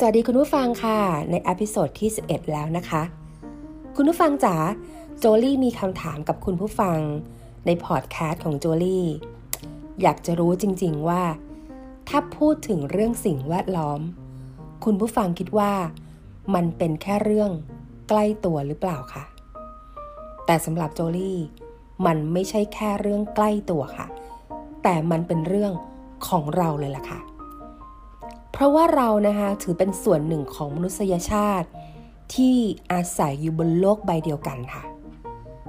สวัสดีคุณผู้ฟังค่ะ ใน episode ที่ 11 แล้วนะคะ คุณผู้ฟังจ๋าโจลี่มีคำถามกับคุณผู้ฟัง ในพอดแคสต์ของโจลี่ อยากจะรู้จริงๆว่า ถ้าพูดถึงเรื่องสิ่งแวดล้อม คุณผู้ฟังคิดว่า มันเป็นแค่เรื่องใกล้ตัวหรือเปล่าคะแต่สำหรับโจลี่มันไม่ใช่แค่เรื่องใกล้ตัวค่ะ แต่มันเป็นเรื่องของเราเลยล่ะค่ะ เพราะว่าเรานะคะถือเป็นส่วนหนึ่งของมนุษยชาติ ที่อาศัยอยู่บนโลกใบเดียวกันค่ะ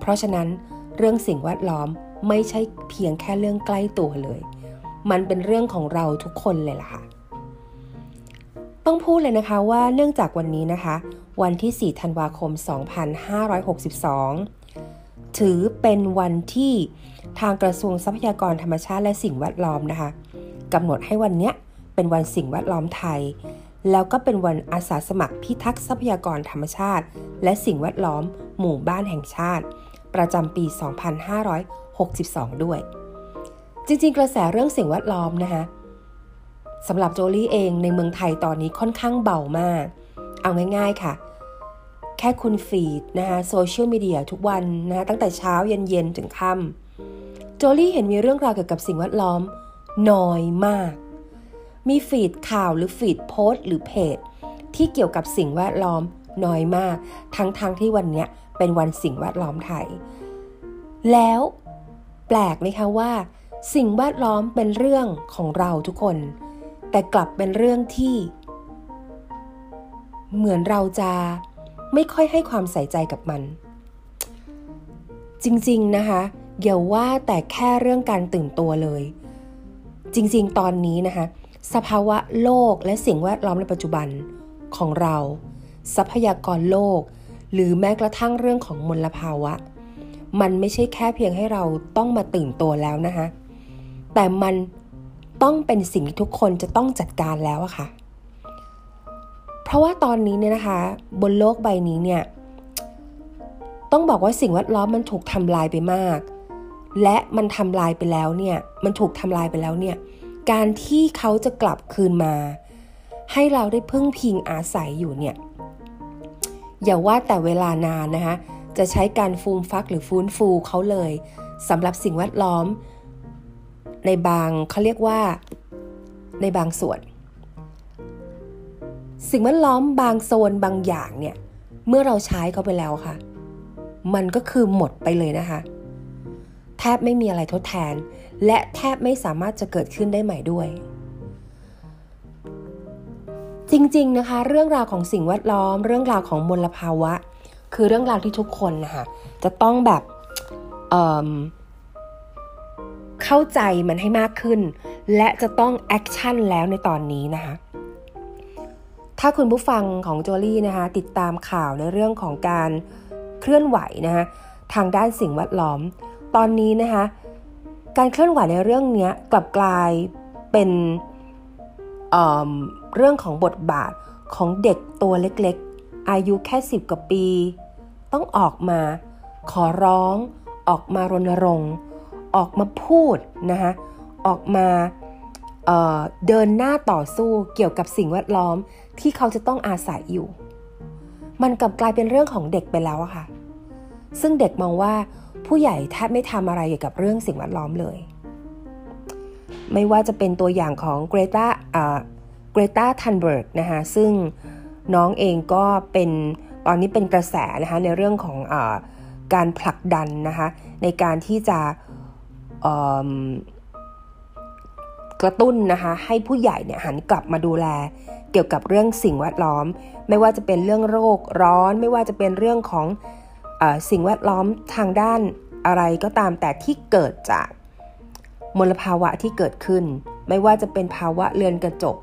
เพราะฉะนั้นเรื่องสิ่งแวดล้อมไม่ใช่เพียงแค่เรื่องใกล้ตัวเลย มันเป็นเรื่องของเราทุกคนเลยล่ะค่ะ ต้องพูดเลยนะคะว่าเนื่องจากวันนี้นะคะ วันที่ 4 ธันวาคม 2562ถือเป็นวันที่ทางกระทรวงทรัพยากรธรรมชาติและสิ่งแวดล้อมนะคะกำหนดให้วันเนี้ย เป็นวันสิ่งแวดล้อมไทย แล้วก็เป็นวันอาสาสมัครพิทักษ์ทรัพยากรธรรมชาติ และสิ่งแวดล้อม หมู่บ้านแห่งชาติ ประจำปี 2562 ด้วย จริงๆ กระแสเรื่องสิ่งแวดล้อมนะคะสำหรับโจลี่เองในเมืองไทยตอนนี้ค่อนข้างเบามาก เอาง่ายๆค่ะ แค่คุณฟีดนะคะโซเชียลมีเดียทุกวันนะคะตั้งแต่เช้าเย็นๆถึงค่ำโจลี่เห็นมีเรื่องราวเกี่ยวกับสิ่งแวดล้อมน้อยมาก มีฟีดข่าวหรือฟีดโพสต์หรือเพจ ที่เกี่ยวกับสิ่งแวดล้อมน้อยมาก ทั้งๆทที่วันนี้เป็นวันสิ่งแวดล้อมไทย แล้วแปลกไหมคะว่า สิ่งแวดล้อมเป็นเรื่องของเราทุกคน แต่กลับเป็นเรื่องที่ เหมือนเราจะไม่ค่อยให้ความใส่ใจกับมัน จริงๆนะคะอย่าว่าแต่แค่เรื่องการตื่นตัวเลย จริงๆ ตอนนี้นะคะ สภาวะโลกและสิ่งแวดล้อมในปัจจุบันของเรา ทรัพยากรโลก หรือแม้กระทั่งเรื่องของมลภาวะ มันไม่ใช่แค่เพียงให้เราต้องมาตื่นตัวแล้วนะคะแต่มันต้องเป็นสิ่งที่ทุกคนจะต้องจัดการแล้วอะค่ะ เพราะว่าตอนนี้เนี่ยนะคะ บนโลกใบนี้เนี่ยต้องบอกว่าสิ่งแวดล้อมมันถูกทำลายไปมาก และมันทำลายไปแล้วเนี่ย มันถูกทำลายไปแล้วเนี่ย การที่เขาจะกลับคืนมา ให้เราได้พึ่งพิงอาศัยอยู่เนี่ย อย่าว่าแต่เวลานานนะคะ จะใช้การฟูมฟักหรือฟื้นฟูเขาเลยสำหรับสิ่งแวดล้อม ในบางเขาเรียกว่าในบางส่วน สิ่งแวดล้อมบางโซนบางอย่างเนี่ย เมื่อเราใช้เขาไปแล้วค่ะ มันก็คือหมดไปเลยนะคะ แทบไม่มีอะไรทดแทน และแทบไม่สามารถจะเกิดขึ้นได้ใหม่ด้วย จริงๆนะคะ เรื่องราวของสิ่งแวดล้อม เรื่องราวของมลภาวะ คือเรื่องราวที่ทุกคนนะคะจะต้องแบบเเข้าใจมันให้มากขึ้น และจะต้องแอคชั่นแล้วในตอนนี้นะคะถ้าคุณผู้ฟังของโจลี่นะคะติดตามข่าวในเรื่องของการเคลื่อนไหวนะคะทางด้านสิ่งแวดล้อม ตอนนี้นะคะ การเคลื่อนไหวในเรื่องนี้กลับกลายเป็นเเรื่องของบทบาทของเด็กตัวเล็กๆ อายุแค่สิบกว่าปี ต้องออกมาขอร้อง ออกมารณรงค์ออกมาพูดนะคะออกมาเเดินหน้าต่อสู้เกี่ยวกับสิ่งแวดล้อมที่เขาจะต้องอาศัยอยู่ มันกลับกลายเป็นเรื่องของเด็กไปแล้วอะค่ะ ซึ่งเด็กมองว่า ผู้ใหญ่แทบไม่ทำอะไรเกี่ยวกับเรื่องสิ่งแวดล้อมเลย ไม่ว่าจะเป็นตัวอย่างของเกรตาเกรตาทันเบิร์กนะคะซึ่งน้องเองก็เป็นตอนนี้เป็นกระแสนะคะในเรื่องของอการผลักดันนะคะในการที่จะกระตุ้นนะคะให้ผู้ใหญ่เนี่ยหันกลับมาดูแลเกี่ยวกับเรื่องสิ่งแวดล้อม ไม่ว่าจะเป็นเรื่องโรคร้อน ไม่ว่าจะเป็นเรื่องของ สิ่งแวดล้อมทางด้านอะไรก็ตามแต่ที่เกิดจากมลภาวะที่เกิดขึ้น ไม่ว่าจะเป็นภาวะเรือนกระจก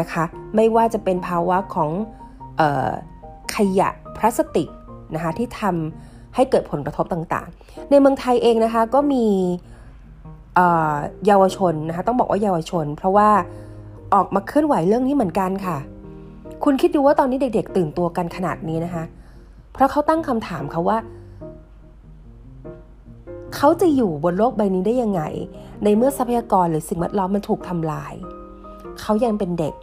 นะคะ ไม่ว่าจะเป็นภาวะของออขยะพลาสติกนะคะที่ทำให้เกิดผลกระทบต่างๆ ในเมืองไทยเองนะคะก็มีเยาวชนนะคะต้องบอกว่าเยาวชน เพราะว่าออกมาเคลื่อนไหวเรื่องนี้เหมือนกันค่ะ คุณคิดดูว่าตอนนี้เด็กๆ ตื่นตัวกันขนาดนี้นะคะ เพราะเขาตั้งคำถามเขาว่า เขาจะอยู่บนโลกใบนี้ได้ยังไง ในเมื่อทรัพยากรหรือสิ่งแวดล้อมมันถูกทำลาย เขายังเป็นเด็ก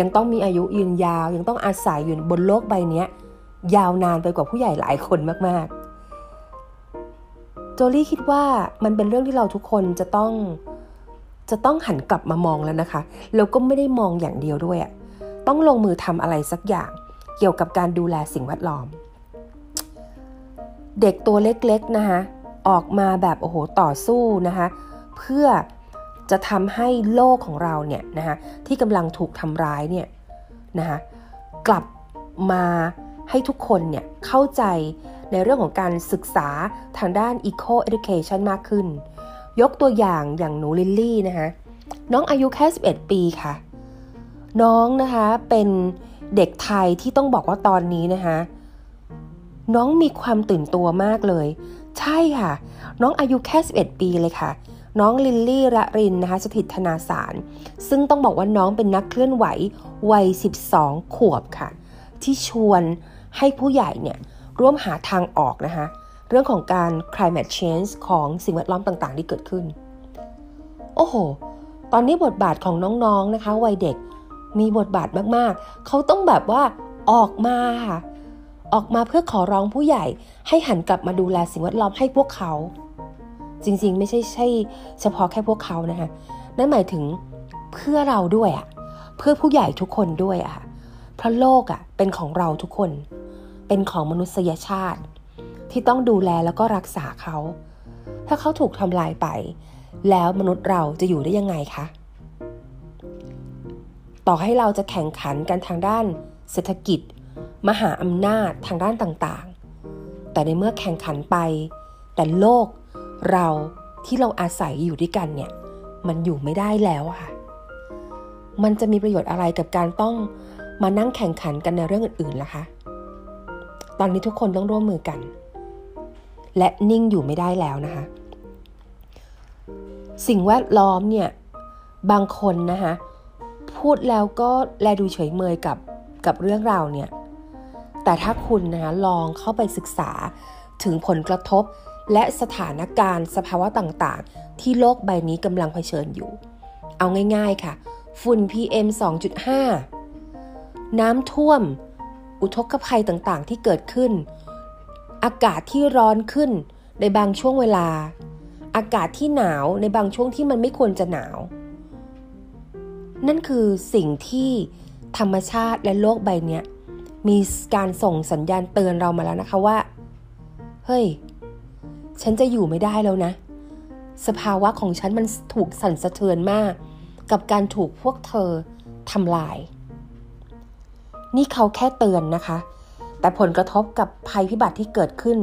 ยังต้องมีอายุยืนยาว ยังต้องอาศัยอยู่บนโลกใบนี้ยาวนานไปกว่าผู้ใหญ่หลายคนมาก ๆ โจลี่คิดว่ามันเป็นเรื่องที่เราทุกคนจะต้องจะต้องหันกลับมามองแล้วนะคะ แล้วก็ไม่ได้มองอย่างเดียวด้วยอะต้องลงมือทำอะไรสักอย่าง เกี่ยวกับการดูแลสิ่งแวดล้อม เด็กตัวเล็กๆนะคะออกมาแบบโอ้โหต่อสู้นะคะเพื่อจะทำให้โลกของเราเนี่ยนะคะที่กำลังถูกทำร้ายเนี่ยนะคะกลับมาให้ทุกคนเนี่ยเข้าใจในเรื่องของการศึกษาทางด้าน eco education มากขึ้น ยกตัวอย่างอย่างหนูลิลลี่นะคะน้องอายุแค่ 11 ปีค่ะ น้องนะคะเป็นเด็กไทยที่ต้องบอกว่าตอนนี้นะคะ น้องมีความตื่นตัวมากเลย ใช่ค่ะ น้องอายุแค่ 11 ปีเลยค่ะ น้องลิลลี่ระรินนะคะสถิตธนาสาร ซึ่งต้องบอกว่าน้องเป็นนักเคลื่อนไหววัย 12 ขวบค่ะ ที่ชวนให้ผู้ใหญ่เนี่ยร่วมหาทางออกนะคะ เรื่องของการ climate change ของสิ่งแวดล้อมต่างๆ ที่เกิดขึ้น โอ้โห ตอนนี้บทบาทของน้องๆนะคะวัยเด็กมีบทบาทมากๆ เขาต้องแบบว่าออกมาค่ะ ออกมาเพื่อขอร้องผู้ใหญ่ให้หันกลับมาดูแลสิ่งแวดล้อมให้พวกเขา จริงๆ ไม่ใช่ใช่ เฉพาะแค่พวกเขานะคะนั่นหมายถึงเพื่อเราด้วยอะเพื่อผู้ใหญ่ทุกคนด้วยอะเพราะโลกอะเป็นของเราทุกคน เป็นของมนุษยชาติ ที่ต้องดูแลแล้วก็รักษาเขา ถ้าเขาถูกทำลายไป แล้วมนุษย์เราจะอยู่ได้ยังไงคะต่อให้เราจะแข่งขันกันทางด้านเศรษฐกิจ มหาอำนาจทางด้านต่างๆ แต่ในเมื่อแข่งขันไป แต่โลกเราที่เราอาศัยอยู่ด้วยกันเนี่ย มันอยู่ไม่ได้แล้วค่ะ มันจะมีประโยชน์อะไรกับการต้องมานั่งแข่งขันกันในเรื่องอื่นๆล่ะคะ ตอนนี้ทุกคนต้องร่วมมือกัน และนิ่งอยู่ไม่ได้แล้วนะคะ สิ่งแวดล้อมเนี่ย บางคนนะคะ พูดแล้วก็แลดูเฉยเมยกับกับเรื่องราวเนี่ย แต่ถ้าคุณนะลองเข้าไปศึกษาถึงผลกระทบ และสถานการณ์สภาวะต่างๆ ที่โลกใบนี้กำลังเผชิญอยู่ เอาง่ายๆค่ะ ฝุ่น PM 2.5 น้ำท่วม อุทกภัยต่างๆ ที่เกิดขึ้น อากาศที่ร้อนขึ้นในบางช่วงเวลา อากาศที่หนาวในบางช่วงที่มันไม่ควรจะหนาว นั่นคือสิ่งที่ธรรมชาติและโลกใบนี้ มีการส่งสัญญาณเตือนเรามาแล้วนะคะว่า เฮ้ย ฉันจะอยู่ไม่ได้แล้วนะ สภาวะของฉันมันถูกสั่นสะเทือนมาก กับการถูกพวกเธอทำลาย นี่เขาแค่เตือนนะคะ แต่ผลกระทบกับภัยพิบัติที่เกิดขึ้น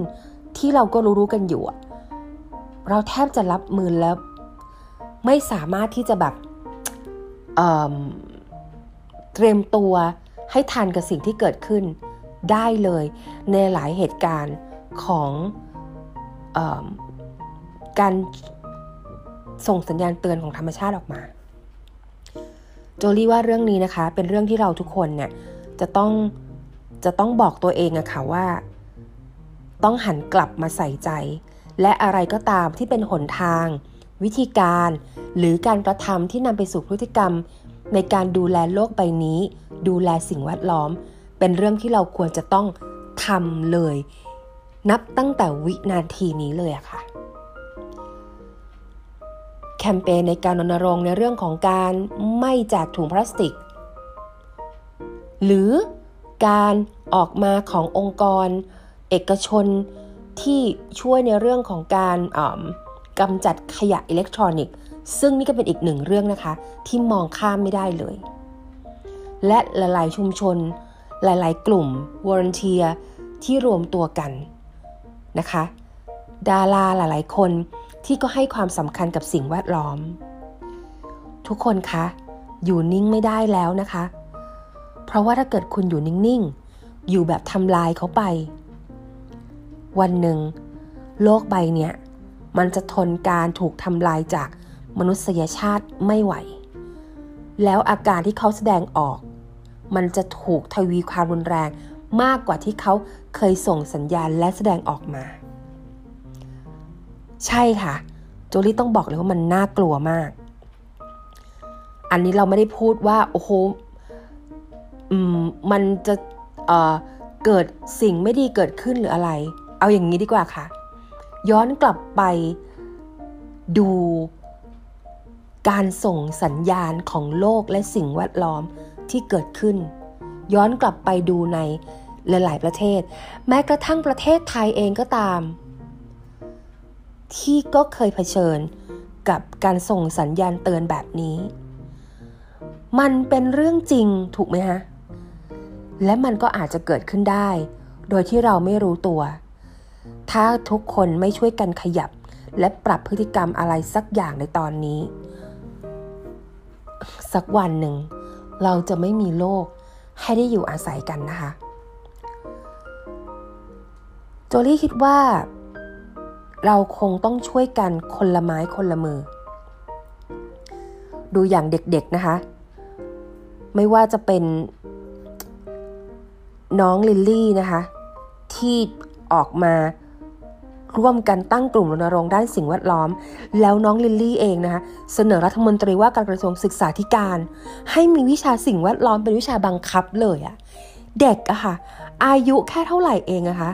ที่เราก็รู้ๆกันอยู่ เราแทบจะรับมือแล้ว ไม่สามารถที่จะแบบเเตรียมตัว ให้ทันกับสิ่งที่เกิดขึ้นได้เลยในหลายเหตุการณ์ของอการส่งสัญญาณเตือนของธรรมชาติออกมา โจลี่ว่าเรื่องนี้นะคะ เป็นเรื่องที่เราทุกคนเนี่ยจะต้องจะต้องบอกตัวเองอะค่ะว่า ต้องหันกลับมาใส่ใจ และอะไรก็ตามที่เป็นหนทาง วิธีการ หรือการกระทำที่นำไปสู่พฤติกรรม ในการดูแลโลกใบนี้ ดูแลสิ่งแวดล้อม เป็นเรื่องที่เราควรจะต้องทำเลย นับตั้งแต่วินาทีนี้เลยอะค่ะ แคมเปญในการรณรงค์ในเรื่องของการไม่แจกถุงพลาสติก หรือการออกมาขององค์กร เอกชนที่ช่วยในเรื่องของการกำจัดขยะอิเล็กทรอนิกส์ ซึ่งนี่ก็เป็นอีกหนึ่งเรื่องนะคะ ที่มองข้ามไม่ได้เลย และหลายๆชุมชน หลายๆ กลุ่มวอร์เนเทียที่รวมตัวกันนะคะ ดาราหลาย ๆ คนที่ก็ให้ความสำคัญกับสิ่งแวดล้อม ทุกคนคะอยู่นิ่งไม่ได้แล้วนะคะ เพราะว่าถ้าเกิดคุณอยู่นิ่ง ๆ อยู่แบบทำลายเขาไป วันหนึ่ง โลกใบเนี้ยมันจะทนการถูกทำลายจาก มนุษยชาติไม่ไหว แล้วอาการที่เขาแสดงออก มันจะถูกทวีความรุนแรงมากกว่าที่เขาเคยส่งสัญญาณและแสดงออกมา ใช่ค่ะ โจลี่ต้องบอกเลยว่ามันน่ากลัวมาก อันนี้เราไม่ได้พูดว่าโอ้โหมมันจะเเกิดสิ่งไม่ดีเกิดขึ้นหรืออะไร เอาอย่างนี้ดีกว่าค่ะ ย้อนกลับไปดู การส่งสัญญาณของโลกและสิ่งแวดล้อมที่เกิดขึ้น ย้อนกลับไปดูในหลายๆประเทศ แม้กระทั่งประเทศไทยเองก็ตาม ที่ก็เคยเผชิญกับการส่งสัญญาณเตือนแบบนี้ มันเป็นเรื่องจริงถูกไหมฮะ และมันก็อาจจะเกิดขึ้นได้ โดยที่เราไม่รู้ตัว ถ้าทุกคนไม่ช่วยกันขยับ และปรับพฤติกรรมอะไรสักอย่างในตอนนี้ สักวันหนึ่ง เราจะไม่มีโลกให้ได้อยู่อาศัยกันนะคะ โจลี่คิดว่า เราคงต้องช่วยกันคนละไม้คนละมือ ดูอย่างเด็กๆนะคะ ไม่ว่าจะเป็นน้องลิลลี่นะคะ ที่ออกมา ร่วมกันตั้งกลุ่มรณรงค์ด้านสิ่งแวดล้อม แล้วน้องลิลลี่เองนะคะเสนอรัฐมนตรีว่าการกระทรวงศึกษาธิการ ให้มีวิชาสิ่งแวดล้อมเป็นวิชาบังคับเลยอะเด็กอะค่ะ อายุแค่เท่าไหร่เองอะคะ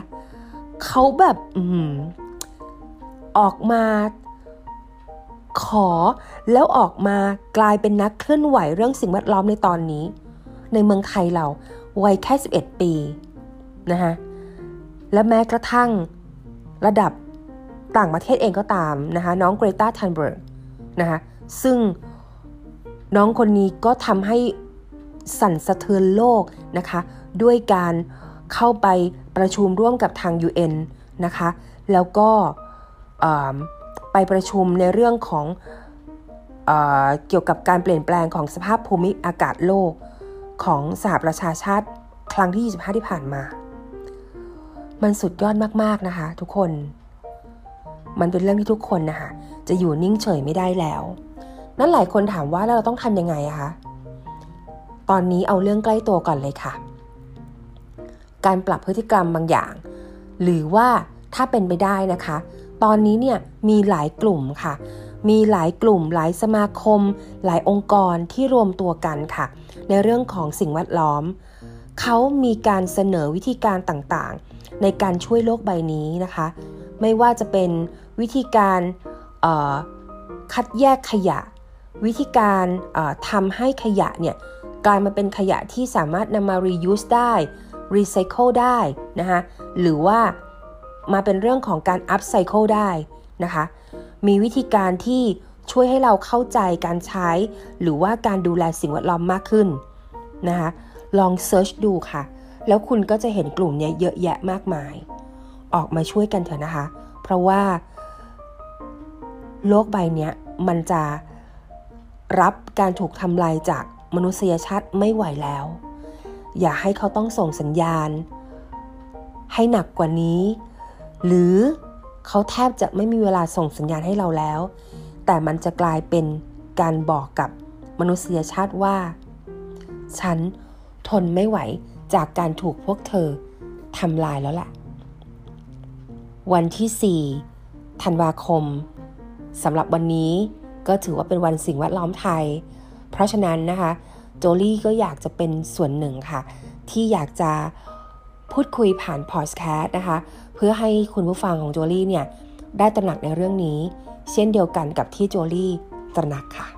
เขาแบบอืออกมาขอแล้วออกมากลายเป็นนักเคลื่อนไหวเรื่องสิ่งแวดล้อมในตอนนี้ ในเมืองไทยเราวัยแค่ 11 ปีนะคะและแม้กระทั่ง ระดับต่างประเทศเองก็ตามนะคะน้องเกรตาทันเบิร์กนะคะซึ่งน้องคนนี้ก็ทำให้สั่นสะเทือนโลกนะคะด้วยการเข้าไปประชุมร่วมกับทาง UN นะคะแล้วก็ไปประชุมในเรื่องของเอเกี่ยวกับการเปลี่ยนแปลงของสภาพภูมิอากาศโลกของสหประชาชาติครั้งที่ 25 ที่ผ่านมา มันสุดยอดมากๆนะคะ ทุกคน มันเป็นเรื่องที่ทุกคนนะคะจะอยู่นิ่งเฉยไม่ได้แล้ว นั่นหลายคนถามว่าแล้วเราต้องทำยังไงอะคะ ตอนนี้เอาเรื่องใกล้ตัวก่อนเลยค่ะ การปรับพฤติกรรมบางอย่าง หรือว่าถ้าเป็นไปได้นะคะ ตอนนี้เนี่ยมีหลายกลุ่มค่ะ มีหลายกลุ่ม หลายสมาคม หลายองค์กรที่รวมตัวกันค่ะ ในเรื่องของสิ่งแวดล้อม เขามีการเสนอวิธีการต่างๆ ในการช่วยโลกใบนี้นะคะ ไม่ว่าจะเป็นวิธีการคัดแยกขยะ วิธีการทำให้ขยะเนี่ยกลายมาเป็นขยะที่สามารถนำมา reuse ได้ recycle ได้นะคะหรือว่ามาเป็นเรื่องของการ upcycle ได้นะคะมีวิธีการที่ช่วยให้เราเข้าใจการใช้ หรือว่าการดูแลสิ่งแวดล้อมมากขึ้นนะคะลองเซิร์ชดูค่ะ แล้วคุณก็จะเห็นกลุ่มนี้เยอะแยะมากมาย ออกมาช่วยกันเถอะนะคะ เพราะว่า โลกใบนี้มันจะรับการถูกทำลายจากมนุษยชาติไม่ไหวแล้ว อย่าให้เขาต้องส่งสัญญาณ ให้หนักกว่านี้ หรือเขาแทบจะไม่มีเวลาส่งสัญญาณให้เราแล้ว แต่มันจะกลายเป็นการบอกกับมนุษยชาติว่า ฉันทนไม่ไหว จากการถูกพวกเธอทำลายแล้วแหละวันที่ 4 ธันวาคมสำหรับวันนี้ก็ถือว่าเป็นวันสิ่งแวดล้อมไทย เพราะฉะนั้นนะคะ โจลี่ก็อยากจะเป็นส่วนหนึ่งค่ะ ที่อยากจะพูดคุยผ่านพอดแคสต์นะคะ เพื่อให้คุณผู้ฟังของโจลี่เนี่ย ได้ตระหนักในเรื่องนี้ เช่นเดียวกันกับที่โจลี่ตระหนักค่ะ